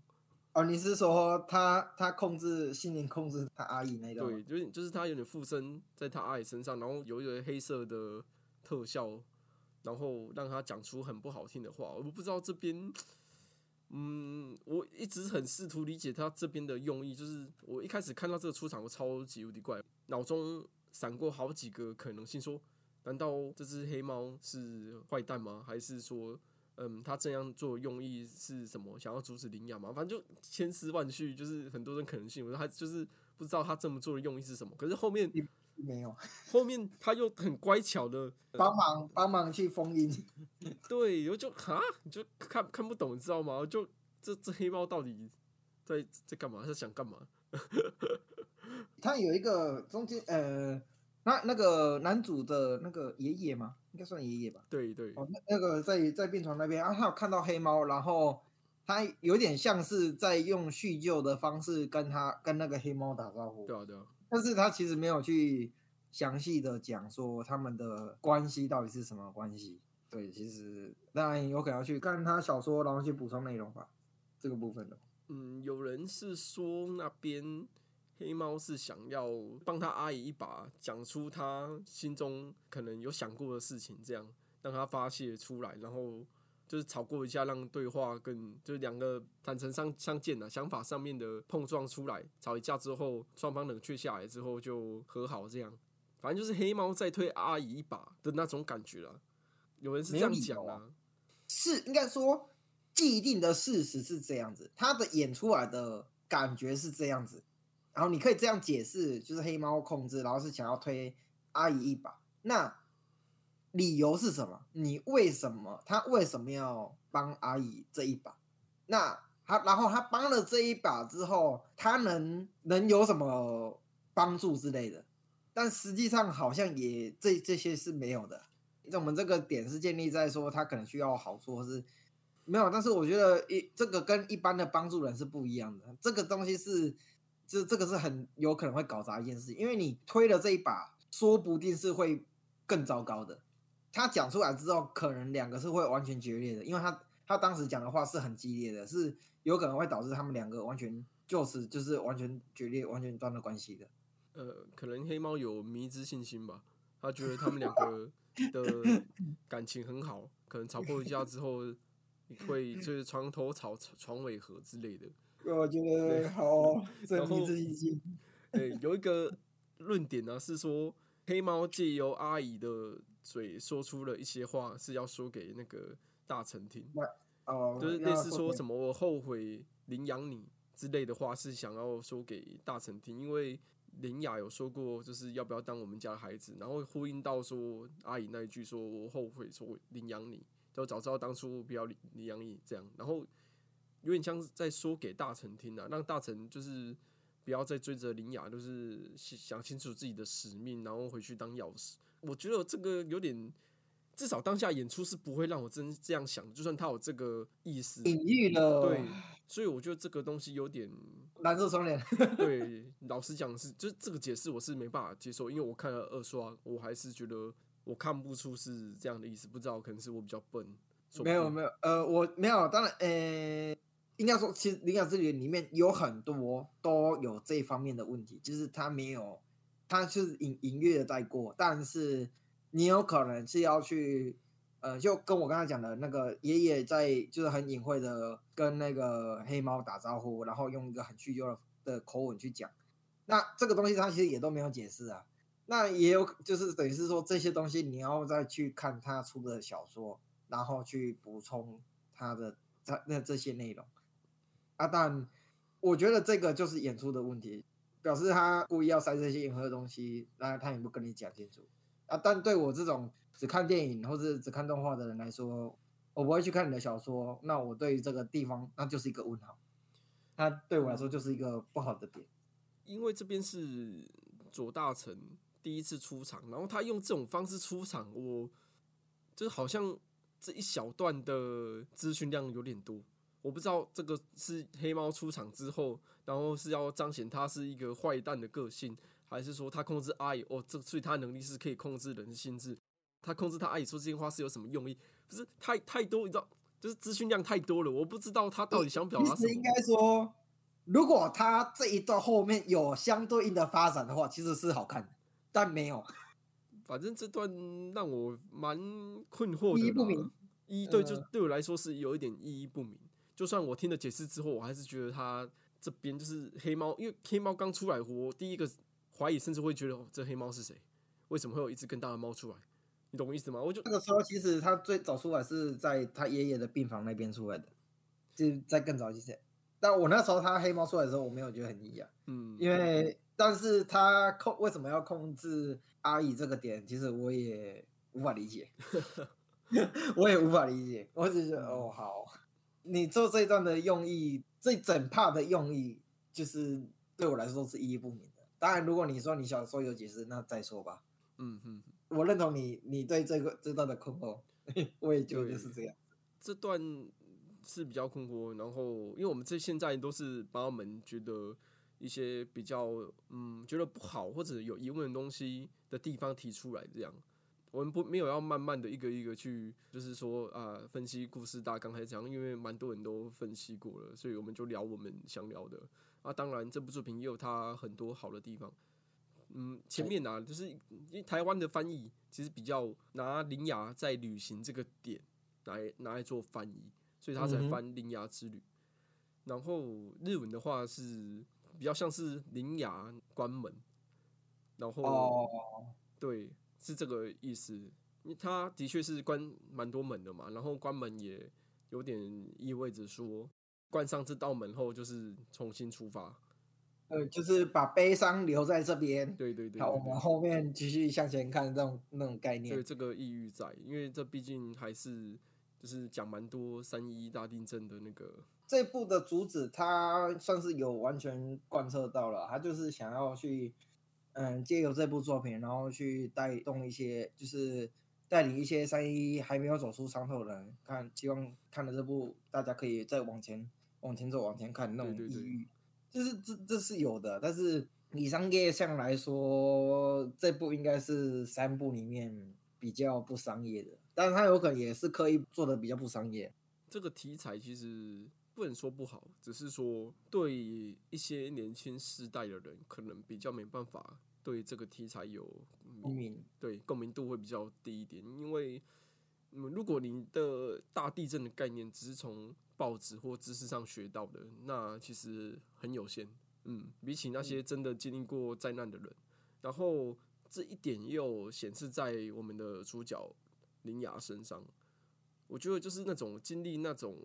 哦，你是说他他控制心灵控制他阿姨那一段？对，就是就是他有点附身在他阿姨身上，然后有一个黑色的特效，然后让他讲出很不好听的话。我不知道这边，嗯，我一直很试图理解他这边的用意。就是我一开始看到这个出场，我超级无敌怪，脑中闪过好几个可能性，说难道这只黑猫是坏蛋吗？还是说？嗯，他这样做用意是什么？想要阻止领养吗？反正就千丝万绪，就是很多种可能性。我说他就是不知道他这么做的用意是什么。可是后面没有，后面他又很乖巧的，帮忙帮忙去封印。对，我就哈，你就看看不懂，你知道吗？就这这黑猫到底在在干嘛？他想干嘛？他有一个中间呃，那那个男主的那个爷爷嘛，应该算爷爷吧。对对，哦，那那个在在病床那边啊，他有看到黑猫，然后他有点像是在用叙旧的方式跟他跟那个黑猫打招呼。对啊对啊，但是他其实没有去详细的讲说他们的关系到底是什么关系。对，其实当然有可能要去看他小说，然后去补充内容吧，这个部分的。嗯，有人是说那边黑猫是想要帮他阿姨一把，讲出他心中可能有想过的事情，这样让他发泄出来，然后就是吵过一下，让对话更就是两个坦诚相相见啊想法上面的碰撞出来，吵一架之后，双方冷却下来之后就和好，这样，反正就是黑猫在推阿姨一把的那种感觉啦。有人是这样讲啊，是应该说既定的事实是这样子，他的演出来的感觉是这样子，然后你可以这样解释，就是黑猫控制，然后是想要推阿姨一把。那理由是什么？你为什么他为什么要帮阿姨这一把？那他然后他帮了这一把之后，他能能有什么帮助之类的？但实际上好像也这这些是没有的。那我们这个点是建立在说他可能需要好处，或是没有。但是我觉得一这个跟一般的帮助人是不一样的。这个东西是，这这个是很有可能会搞砸一件事，因为你推了这一把，说不定是会更糟糕的。他讲出来之后，可能两个是会完全决裂的，因为他他当时讲的话是很激烈的，是有可能会导致他们两个完全就此就是完全决裂、完全断了关系的。呃，可能黑猫有迷之信心吧，他觉得他们两个的 感情很好，可能吵过一架之后会就是床头吵床尾和之类的。我觉得好，这迷之信心。对，有一个论点呢是说，黑猫借由阿姨的。嘴说出了一些话，是要说给那个大臣听，哦，就是类似说什么我后悔领养你之类的话，是想要说给大臣听。因为林雅有说过，就是要不要当我们家的孩子，然后呼应到说阿姨那一句，说我后悔说领养你，就早知道当初不要领领养你这样，然后有点像是在说给大臣听啊，让大臣就是不要再追着林雅，就是想清楚自己的使命，然后回去当药师。我觉得这个有点，至少当下演出是不会让我真这样想的。就算他有这个意思，隐喻了，对，所以我觉得这个东西有点蓝色双脸。对，老实讲是，就是这个解释我是没办法接受，因为我看了二刷，我还是觉得我看不出是这样的意思。不知道可能是我比较笨。没有没有，呃，我没有，当然，呃，应该说，其实《灵感之旅》里面有很多都有这方面的问题，就是他没有。他是隐隐约的带过，但是你有可能是要去，呃，就跟我刚才讲的那个爷爷在，就是很隐晦的跟那个黑猫打招呼，然后用一个很叙旧的的口吻去讲。那这个东西他其实也都没有解释啊。那也有就是等于是说这些东西你要再去看他出的小说，然后去补充他的他那这些内容。啊，但我觉得这个就是演出的问题。表示他故意要塞这些隐晦的东西，那他也不跟你讲清楚啊。但对我这种只看电影或者只看动画的人来说，我不会去看你的小说，那我对于这个地方那就是一个问号。那对我来说就是一个不好的点，因为这边是左大臣第一次出场，然后他用这种方式出场，我就是好像这一小段的资讯量有点多。我不知道这个是黑猫出场之后，然后是要彰显他是一个坏蛋的个性，还是说他控制阿姨？哦，这所以他能力是可以控制人的心智。他控制他阿姨说这些话是有什么用意？不是太太多，你知道，就是资讯量太多了，我不知道他到底想表达什么。应该说，如果他这一段后面有相对应的发展的话，其实是好看的，但没有。反正这段让我蛮困惑的。意义不明。一对，就对我来说是有一点意义不明。就算我听了解释之后，我还是觉得他这边就是黑猫，因为黑猫刚出来，我第一个怀疑，甚至会觉得哦这黑猫是谁？为什么会有一只更大的猫出来？你懂我意思吗？我就那个时候，其实他最早出来是在他爷爷的病房那边出来的，就在更早之前。但我那时候他黑猫出来的时候，我没有觉得很异样，嗯，因为但是他控为什么要控制阿姨这个点，其实我也无法理解，我也无法理解，我只是哦好。你做这一段的用意，这整帕的用意，就是对我来说是意义不明的。当然，如果你说你小时候有解释，那再说吧。嗯嗯，我认同你，你对这个这段的困惑，我也觉得是这样。这段是比较困惑，然后因为我们这现在都是把我们觉得一些比较嗯觉得不好或者有疑问的东西的地方提出来，这样。我们不没有要慢慢的一个一个去，就是说啊，分析故事大纲还是这样，因为蛮多人都分析过了，所以我们就聊我们想聊的。啊，当然这部作品也有它很多好的地方。嗯，前面啊，就是因为台湾的翻译其实比较拿林雅在旅行这个点来拿来做翻译，所以他才翻林雅之旅。然后日文的话是比较像是林雅关门，然后对。是这个意思，因为他的确是关蛮多门的嘛，然后关门也有点意味着说，关上这道门后就是重新出发，呃，就是把悲伤留在这边。对对对，好，我们后面继续向前看，这种那种概念。对这个抑郁在，因为这毕竟还是就是讲蛮多三一大地震的那个。这部的主旨，他算是有完全贯彻到了，他就是想要去，嗯，借由这部作品，然后去带动一些，就是带领一些三一还没有走出伤痛的人，看，希望看了这部，大家可以再往前。往前走，往前看那种抑郁，就是这这是有的。但是以商业上来说，这部应该是三部里面比较不商业的。但是它有可能也是刻意做的比较不商业。这个题材其实不能说不好，只是说对一些年轻世代的人，可能比较没办法对这个题材有共鸣，对共鸣度会比较低一点。因为嗯，如果你的大地震的概念只是从报纸或知识上学到的，那其实很有限。嗯，比起那些真的经历过灾难的人，然后这一点又显示在我们的主角林雅身上。我觉得就是那种经历那种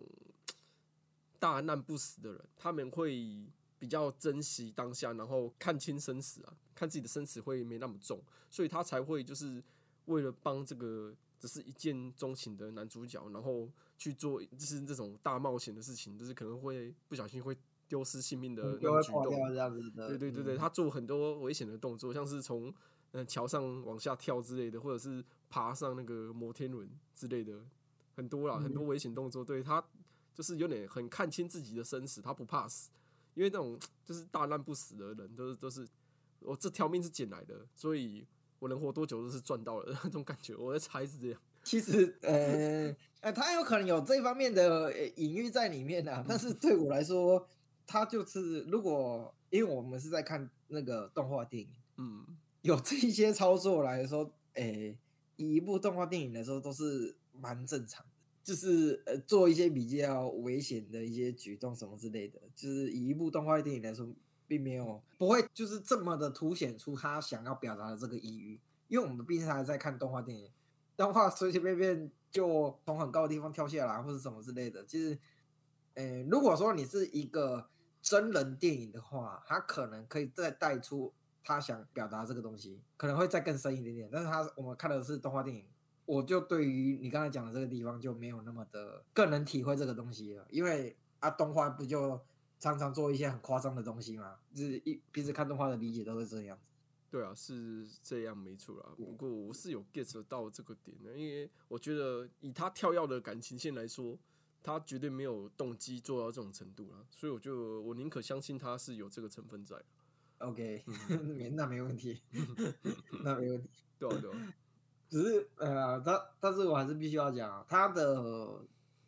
大难不死的人，他们会比较珍惜当下，然后看清生死啊，看自己的生死会没那么重，所以他才会就是为了帮这个。只是一见钟情的男主角，然后去做就是这种大冒险的事情，就是可能会不小心会丢失性命的那种举动。对对对对，他做很多危险的动作，像是从嗯桥上往下跳之类的，或者是爬上那个摩天轮之类的，很多啦，很多危险动作。对他就是有点很看清自己的生死，他不怕死，因为那种 就是大难不死的人，都是都是我这条命是捡来的，所以。我能活多久都是赚到了那种感觉，我在猜是这样。其实，呃，呃，他有可能有这方面的隐喻在里面啊。但是对我来说，他就是如果因为我们是在看那个动画电影，嗯，有这一些操作来说，诶，以一部动画电影来说都是蛮正常的。就是呃，做一些比较危险的一些举动什么之类的，就是以一部动画电影来说。并没有不会就是这么的凸显出他想要表达的这个抑郁，因为我们毕竟还在看动画电影，动画随随便便就从很高的地方跳下来或者什么之类的。就是，呃，如果说你是一个真人电影的话，他可能可以再带出他想表达这个东西，可能会再更深一点点。但是他我们看的是动画电影，我就对于你刚才讲的这个地方就没有那么的更能体会这个东西了，因为啊，动画不就。常常做一些很夸张的东西嘛，就是一平时看动画的理解都是这样子。对啊，是这样没错啦。不过我是有 get 到这个点的，因为我觉得以他跳跃的感情线来说，他绝对没有动机做到这种程度了。所以我就我宁可相信他是有这个成分在。OK，那没问题，那没问题。对啊，对啊。只是呃，他但是我还是必须要讲他的。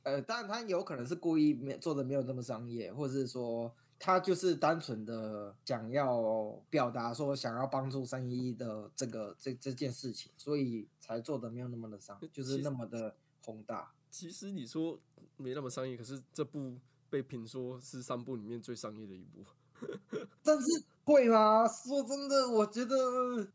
呃，当然他有可能是故意没做的没有那么商业，或者是说他就是单纯的想要表达说想要帮助三一的这个这这件事情，所以才做的没有那么的商，就是那么的宏大。其实你说没那么商业，可是这部被评说是三部里面最商业的一部。但是会吗？说真的，我觉得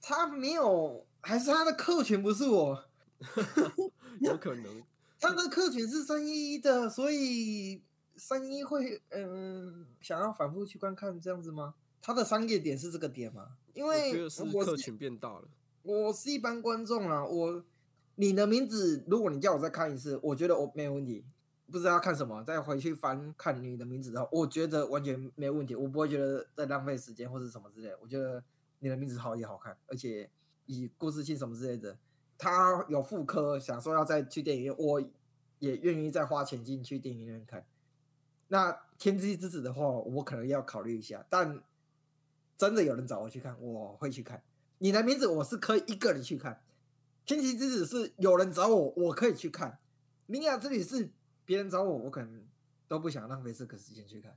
他没有，还是他的客群不是我 有可能。他的客群是三一的，所以三一会嗯想要反复去观看这样子吗？他的商业点是这个点吗？因为我客群变大了。我是一般观众啊，我你的名字，如果你叫我再看一次，我觉得我没有问题。不知道看什么，再回去翻看你的名字的话，我觉得完全没有问题。我不会觉得在浪费时间或者什么之类。我觉得你的名字好也好看，而且以故事性什么之类的。他有妇科，想说要再去电影院，我也愿意再花钱进去电影院看。那《天之之子》的话，我可能要考虑一下。但真的有人找我去看，我会去看。你的名字我是可以一个人去看，《天之之子》是有人找我，我可以去看。《明雅之旅》是别人找我，我可能都不想浪费这个时间去看。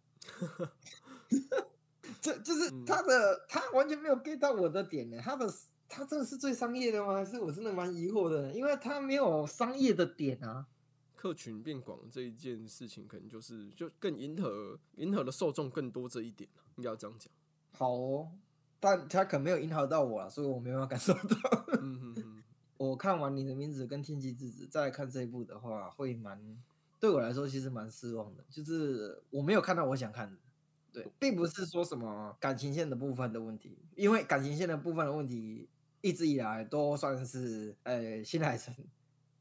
这就是他的，他完全没有 get 到我的点呢。他的。他真的是最商业的吗？还是我真的蛮疑惑的，因为他没有商业的点啊。客群变广这一件事情，可能就是就更迎合迎合的受众更多这一点应该要这样讲。好，哦，但他可能没有迎合到我啊，所以我没办法感受到。嗯。我看完你的名字跟天气之子，再看这一部的话，会蛮对我来说其实蛮失望的，就是我没有看到我想看的。对，并不是说什么感情线的部分的问题，因为感情线的部分的问题一直以来都算是呃新海诚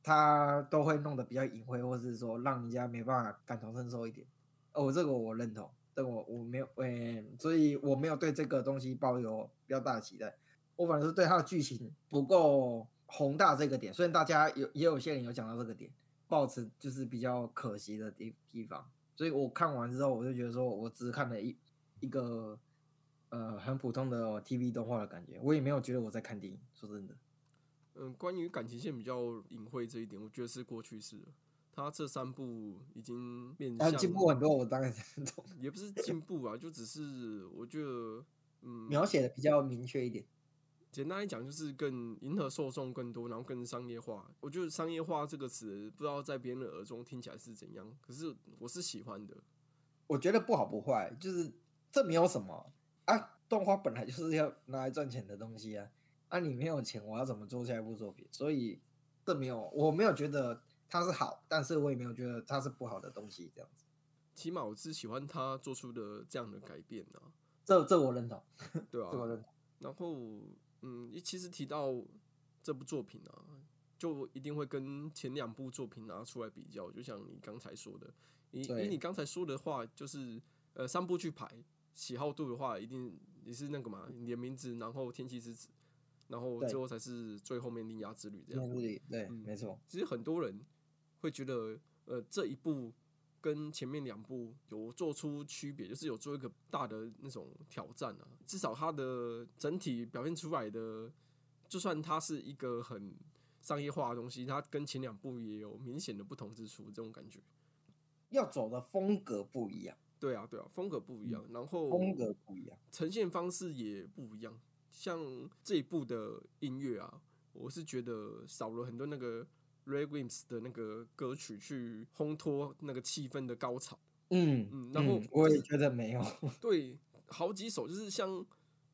他都会弄得比较隐晦，或是说让人家没办法感同身受一点。哦，这个我认同，这个我我没有，呃，所以我没有对这个东西抱有比较大的期待。我反正是对它的剧情不够宏大这个点，虽然大家有也有些人有讲到这个点，抱持就是比较可惜的地地方。所以我看完之后，我就觉得说，我只看了一一个呃很普通的 TV 动画的感觉，我也没有觉得我在看电影。说真的，嗯，关于感情线比较隐晦这一点，我觉得是过去式了。他这三部已经面向进步很多，我当然懂，也不是进步啊，就只是我觉得，嗯，描写的比较明确一点。简单来讲，就是更迎合受众更多，然后更商业化。我觉得“商业化”这个词，不知道在别人的耳中听起来是怎样，可是我是喜欢的。我觉得不好不坏，就是这没有什么啊。动画本来就是要拿来赚钱的东西啊，啊，你没有钱，我要怎么做下一部作品？所以这没有，我没有觉得它是好，但是我也没有觉得它是不好的东西。这样子，起码我是喜欢他做出的这样的改变啊。这这我认同，对啊，这我认同。然后。嗯，其实提到这部作品啊，就一定会跟前两部作品拿出来比较。就像你刚才说的，以以你刚才说的话，就是呃三部去排喜好度的话，一定也是那个嘛，你的名字，然后天气之子，然后最后才是最后面铃芽之旅这样。对，没错。其实很多人会觉得，呃，这一部。跟前面两部有做出区别，就是有做一个大的那种挑战啊。至少它的整体表现出来的，就算它是一个很商业化的东西，它跟前两部也有明显的不同之处。这种感觉，要走的风格不一样。对啊，对啊，风格不一样，然后风格不一样，呈现方式也不一样。像这一部的音乐啊，我是觉得少了很多那个。Ray Wims 的那个歌曲去烘托那个气氛的高潮，嗯嗯，然后我也觉得没有，对，好几首就是像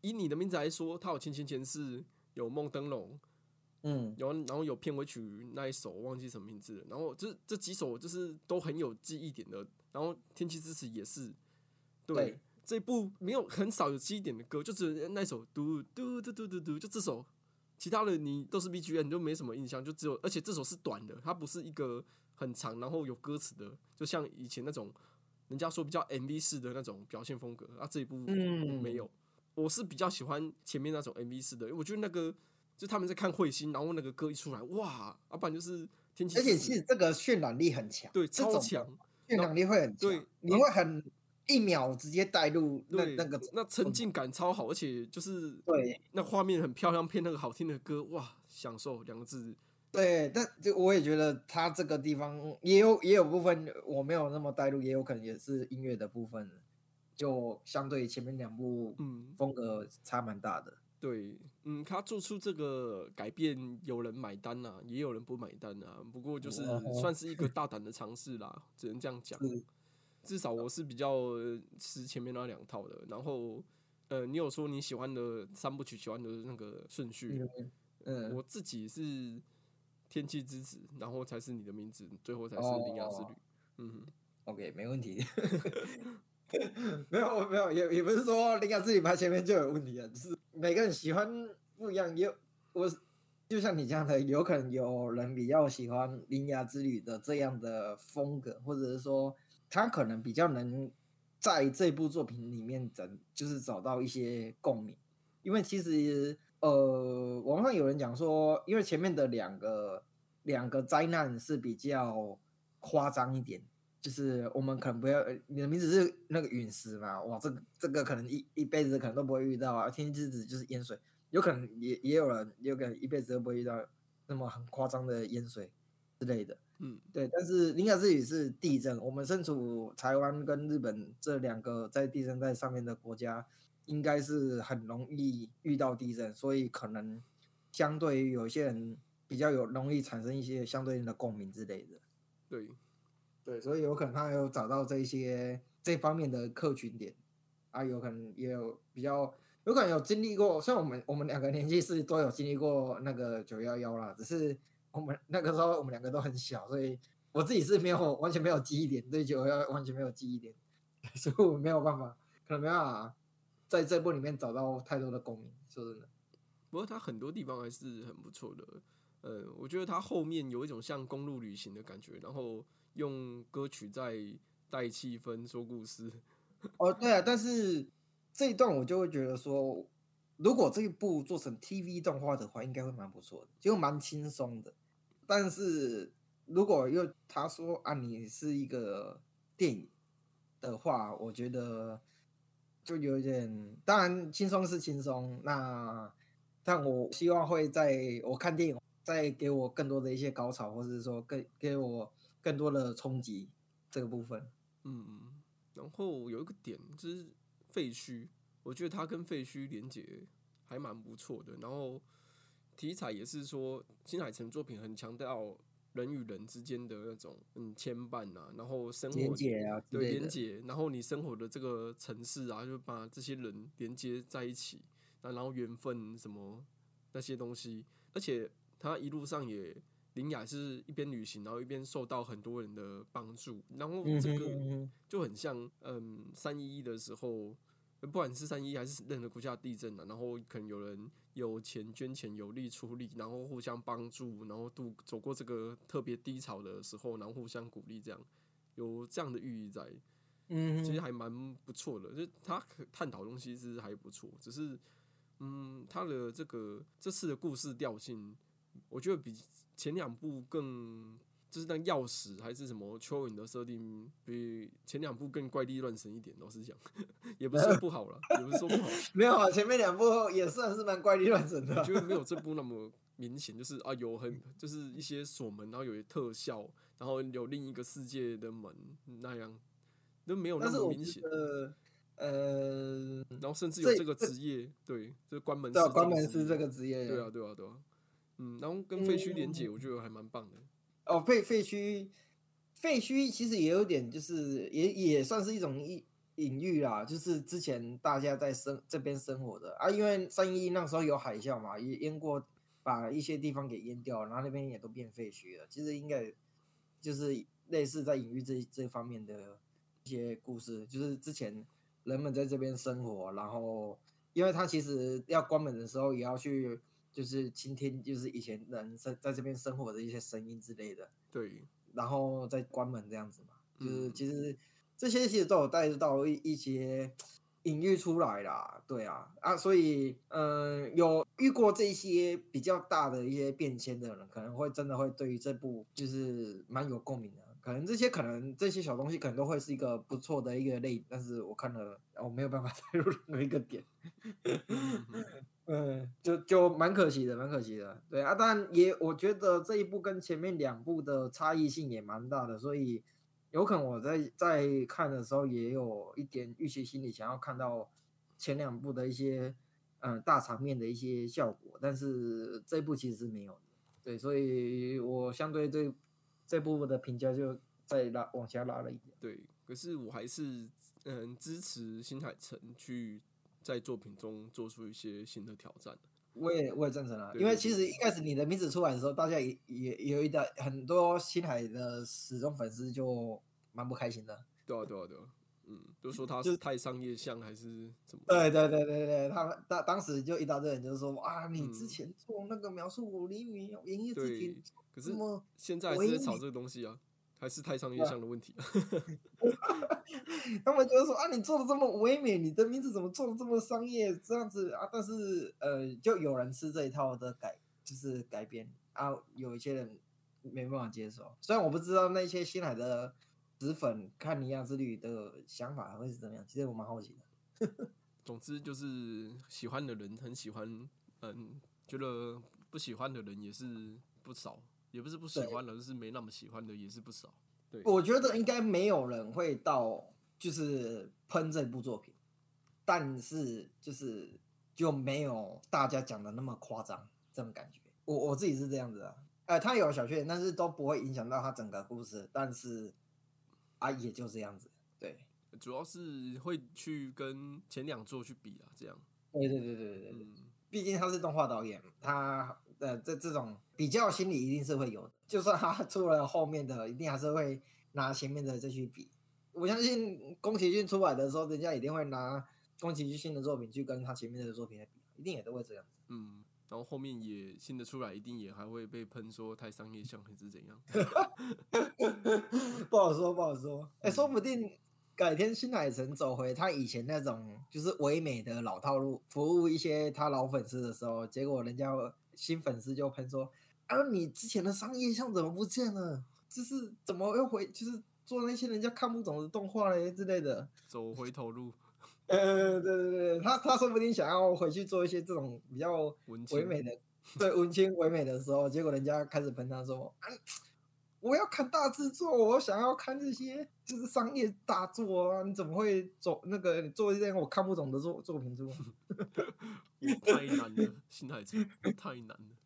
以你的名字来说，它有前前前世，有梦灯笼，嗯，有然后有片尾曲那一首忘记什么名字了，然后这这几首就是都很有记忆点的，然后天气之子也是，对，这一部没有很少有记忆点的歌，就只有那首嘟嘟嘟嘟嘟嘟，就这首。其他的你都是 B G M，你就没什么印象，就只有而且这首是短的，它不是一个很长，然后有歌词的，就像以前那种人家说比较 M V 式的那种表现风格啊，这一部没有。我是比较喜欢前面那种 M V 式的，因为我觉得那个就他们在看彗星，然后那个歌一出来，哇，啊，不然就是天气，而且其实这个渲染力很强，对，超强，渲染力会很强，你会很。一秒直接带入那那个那沉浸感超好，而且就是对那画面很漂亮，配那个好听的歌，哇，享受两个字。对，但就我也觉得他这个地方也有也有部分我没有那么带入，也有可能也是音乐的部分，就相对前面两部嗯风格差蛮大的。对，嗯，他做出这个改变，有人买单啊，也有人不买单啊。不过就是算是一个 大胆的尝试啦，只能这样讲。至少我是比较吃前面那两套的，然后，呃，你有说你喜欢的三部曲，喜欢的那个顺序，嗯，我自己是天气之子，然后才是你的名字，最后才是铃芽之旅，嗯，OK，没问题，没有没有，也也不是说铃芽之旅排前面就有问题啊，只是每个人喜欢不一样，有我就像你这样的，有可能有人比较喜欢铃芽之旅的这样的风格，或者是说。他可能比较能在这部作品里面整，就是找到一些共鸣，因为其实呃，网上有人讲说，因为前面的两个两个灾难是比较夸张一点，就是我们可能不要，你的名字是那个陨石嘛，哇，这个这个可能一一辈子可能都不会遇到啊，天气之子就是淹水，有可能也也有人有可能一辈子都不会遇到那么很夸张的淹水之类的。嗯，对，但是林雅自己是地震，我们身处台湾跟日本这两个在地震带上面的国家，应该是很容易遇到地震，所以可能相对于有些人比较有容易产生一些相对应的共鸣之类的。对，对，所以有可能他有找到这些这方面的客群点，啊，有可能也有比较有可能有经历过，虽然我们我们两个年纪是都有经历过那个九幺幺啦，只是。我们那个时候我们两个都很小，所以我自己是没有完全没有记忆点，对九幺完全没有记忆点，所以我没有办法可能没办法在这部里面找到太多的共鸣。说真的，不过它很多地方还是很不错的。呃，我觉得它后面有一种像公路旅行的感觉，然后用歌曲在带气氛、说故事。哦，对啊，但是这一段我就会觉得说，如果这一部做成 TV 动画的话，应该会蛮不错的，就蛮轻松的。但是如果又他说啊，你是一个电影的话，我觉得就有点，当然轻松是轻松，那但我希望会在我看电影再给我更多的一些高潮，或者是说更给我更多的冲击这个部分。嗯嗯。然后有一个点就是废墟，我觉得它跟废墟连接还蛮不错的。然后题材也是说新海诚作品很强调人与人之间的那种嗯牵绊啊，然后生活连接啊，对连接，然后你生活的这个城市啊，就把这些人连接在一起，那然后缘分什么那些东西，而且他一路上也。林雅是一边旅行，然后一边受到很多人的帮助，然后这个就很像，嗯，三一一的时候，不管是三一还是任何国家地震啊，然后可能有人有钱捐钱，有力出力，然后互相帮助，然后度走过这个特别低潮的时候，然后互相鼓励，这样有这样的寓意在，嗯，其实还蛮不错的，就他探讨东西是还不错，只是，嗯，他的这个这次的故事调性，我觉得比。前两部更就是那钥匙还是什么蚯蚓的设定，比前两部更怪力乱神一点。老实讲，也不是说不好了，也不是说不好。没有啊，前面两部也算是蛮怪力乱神的。我觉得没有这部那么明显，就是啊，有很就是一些锁门，然后有些特效，然后有另一个世界的门那样，都没有那么明显。呃，然后甚至有这个职业，对，就是关门师。关门师这个职业，对啊，对啊，对啊。嗯，然后跟废墟连接，我觉得还蛮棒的。哦，废废墟，废墟其实也有点，就是也也算是一种隐隐喻啦。就是之前大家在生这边生活的啊，因为三一那时候有海啸嘛，也淹过，把一些地方给淹掉，然后那边也都变废墟了。其实应该就是类似在隐喻这这方面的一些故事，就是之前人们在这边生活，然后因为他其实要关门的时候也要去。就是倾听，就是以前人在在这边生活的一些声音之类的，对，然后再关门这样子嘛，就是其实这些其实都有带到一一些隐喻出来啦，对啊，啊，所以嗯，有遇过这些比较大的一些变迁的人，可能会真的会对于这部就是蛮有共鸣的。可能这些可能这些小东西可能都会是一个不错的一个类，但是我看了我没有办法 带入任何一个点，嗯，就就蛮可惜的，蛮可惜的。对啊，但也我觉得这一部跟前面两部的差异性也蛮大的，所以有可能我在在看的时候也有一点预期心理，想要看到前两部的一些嗯大场面的一些效果，但是这一部其实是没有。对，所以我相对对。这部的评价就再拉往下拉了一点。对，可是我还是嗯支持新海诚去在作品中做出一些新的挑战。我也我也赞成啊，因为其实一开始你的名字出来的时候，大家也也有一点很多新海的死忠粉丝就蛮不开心的。对啊对啊对啊，嗯，就说他是太商业向还是怎么？对对对对对，他们当当时就一大堆人就是说啊，你之前做那个描述五厘米营业之前。可是现在是在炒这个东西啊，还是太商业向的问题啊？他们就是说啊，你做的这么唯美，你的名字怎么做的这么商业这样子啊？但是呃，就有人吃这一套的改，就是改编啊，有一些人没办法接受。虽然我不知道那些新来的纸粉看《尼亚之旅》的想法会是怎么样，其实我蛮好奇的。总之就是喜欢的人很喜欢，嗯，觉得不喜欢的人也是不少。也不是不喜欢的，就是没那么喜欢的也是不少。对，我觉得应该没有人会到就是喷这部作品，但是就是就没有大家讲的那么夸张这种感觉。我我自己是这样子啊，哎，他有小缺点，但是都不会影响到他整个故事。但是啊，也就这样子。对，主要是会去跟前两作去比啊，这样。对对对对对对，嗯，毕竟他是动画导演，他。呃，这这种比较心理一定是会有的，就算他出了后面的，一定还是会拿前面的再去比。我相信宫崎骏出来的时候，人家一定会拿宫崎骏新的作品去跟他前面的作品来比，一定也都会这样。嗯，然后后面也新的出来，一定也还会被喷说太商业向还是怎样。不好说，不好说。哎、说不定改天新海诚走回他以前那种就是唯美的老套路，服务一些他老粉丝的时候，结果人家新粉丝就喷说：“啊，你之前的商业像怎么不见了？就是怎么又回，就是做那些人家看不懂的动画嘞之类的。”走回头路，呃，对对对，他他说不定想要回去做一些这种比较文唯美的，对文青唯美的时候，结果人家开始喷他说：“啊，我要看大制作，我想要看这些就是商业大作啊，你怎么会走那个你做一些我看不懂的作作品出来？我太难了，新海诚我太难了，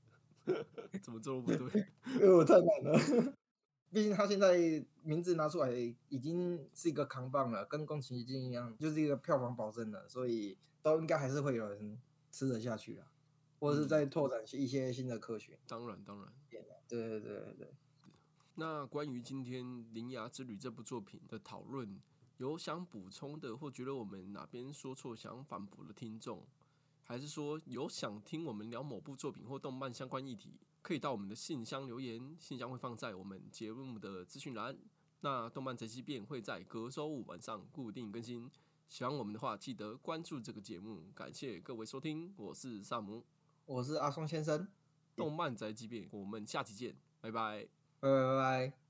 怎么做都不对。因为，我太难了。毕竟他现在名字拿出来已经是一个扛棒了，跟宫崎骏一样，就是一个票房保证了，所以都应该还是会有人吃得下去啊，或者是在拓展一些新的科学。当然，当然。对对对对对。那关于今天《铃芽之旅》这部作品的讨论，有想补充的，或觉得我们哪边说错想反驳的听众，还是说有想听我们聊某部作品或动漫相关议题，可以到我们的信箱留言，信箱会放在我们节目的资讯栏。那动漫贼奇变会在隔周五晚上固定更新。喜欢我们的话，记得关注这个节目。感谢各位收听，我是萨姆，我是阿松先生，动漫宅急便，我们下期见，拜拜。拜拜拜拜。